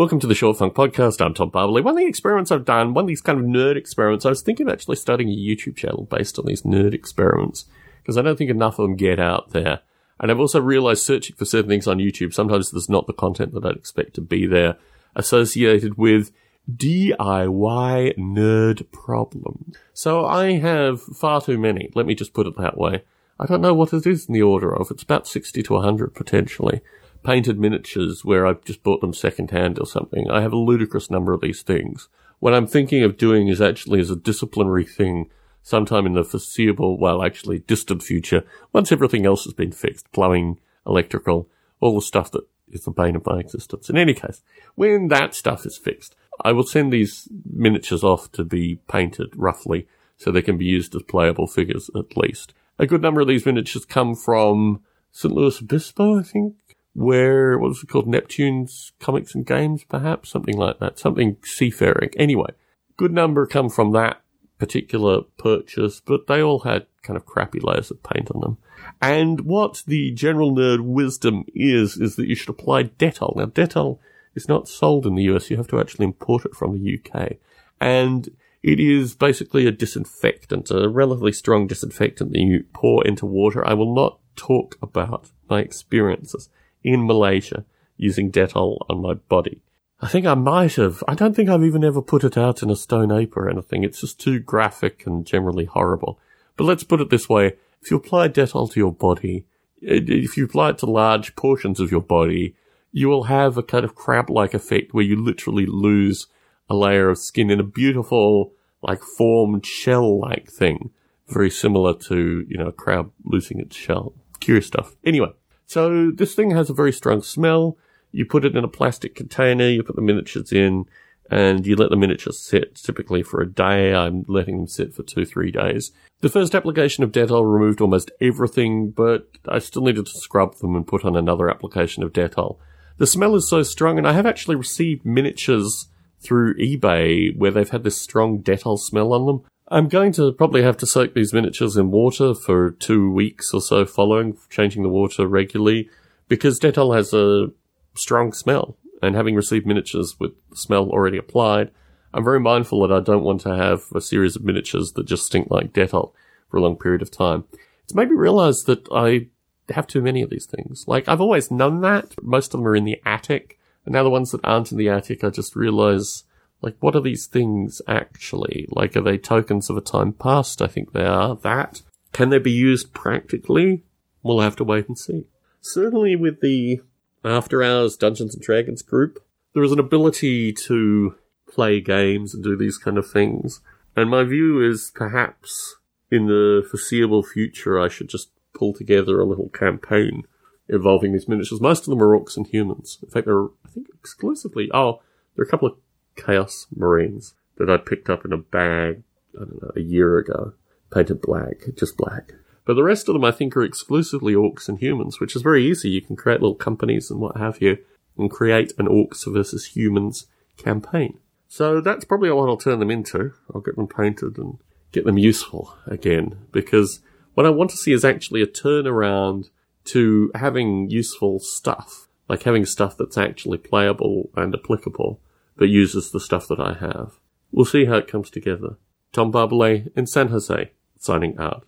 Welcome to the Short Funk Podcast. I'm Tom Barbalet. One of the experiments I've done, one of these kind of nerd experiments, I was thinking of actually starting a YouTube channel based on these nerd experiments because I don't think enough of them get out there. And I've also realized searching for certain things on YouTube, sometimes there's not the content that I'd expect to be there associated with DIY nerd problems. So I have far too many. Let me just put it that way. I don't know what it is in the order of. It's about 60 to 100 potentially painted miniatures where I've just bought them secondhand or something. I have a ludicrous number of these things. What I'm thinking of doing is actually as a disciplinary thing sometime in the foreseeable, well, actually distant future, once everything else has been fixed, plumbing, electrical, all the stuff that is the bane of my existence. In any case, when that stuff is fixed, I will send these miniatures off to be painted roughly so they can be used as playable figures at least. A good number of these miniatures come from San Luis Obispo, I think, where what was it called? Neptune's Comics and Games, perhaps something like that, something seafaring. Anyway, good number come from that particular purchase, but they all had kind of crappy layers of paint on them. And what the general nerd wisdom is, is that you should apply Dettol. Now, Dettol is not sold in the US. You have to actually import it from the UK. And it is basically a disinfectant, a relatively strong disinfectant that you pour into water. I will not talk about my experiences in Malaysia using Dettol on my body. I think I might have. I don't think I've even ever put it out in a stone ape or anything. It's just too graphic and generally horrible. But let's put it this way. If you apply Dettol to your body, eh, eh, if you apply it to large portions of your body, you will have a kind of crab-like effect where you literally lose a layer of skin in a beautiful, like formed shell-like thing. Very similar to, you know, a crab losing its shell. Curious stuff. Anyway, so this thing has a very strong smell. You put it in a plastic container, you put the miniatures in, and you let the miniatures sit typically for a day. I'm letting them sit for two, three days. The first application of Dettol removed almost everything, but I still needed to scrub them and put on another application of Dettol. The smell is so strong, and I have actually received miniatures through eBay where they've had this strong Dettol smell on them. I'm going to probably have to soak these miniatures in water for two weeks or so following, changing the water regularly, because Dettol has a strong smell. And having received miniatures with smell already applied, I'm very mindful that I don't want to have a series of miniatures that just stink like Dettol for a long period of time. It's made me realize that I have too many of these things. Like, I've always known that. Most of them are in the attic. And now the ones that aren't in the attic, I just realize like, what are these things actually? Like, are they tokens of a time past? I think they are that. Can they be used practically? We'll have to wait and see. Certainly with the After Hours Dungeons and Dragons group, there is an ability to play games and do these kind of things. And my view is perhaps in the foreseeable future, I should just pull together a little campaign involving these miniatures. Most of them are orcs and humans. In fact, they're, I think, exclusively, oh, there are a couple of Chaos Marines that I picked up in a bag, I don't know, a year ago, painted black, just black. But the rest of them I think are exclusively orcs and humans, which is very easy. You can create little companies and what have you, and create an orcs versus humans campaign. So that's probably what I'll turn them into. I'll get them painted and get them useful again, because what I want to see is actually a turnaround to having useful stuff, like having stuff that's actually playable and applicable that uses the stuff that I have. We'll see how it comes together. Tom Barbalet in San Jose, signing out.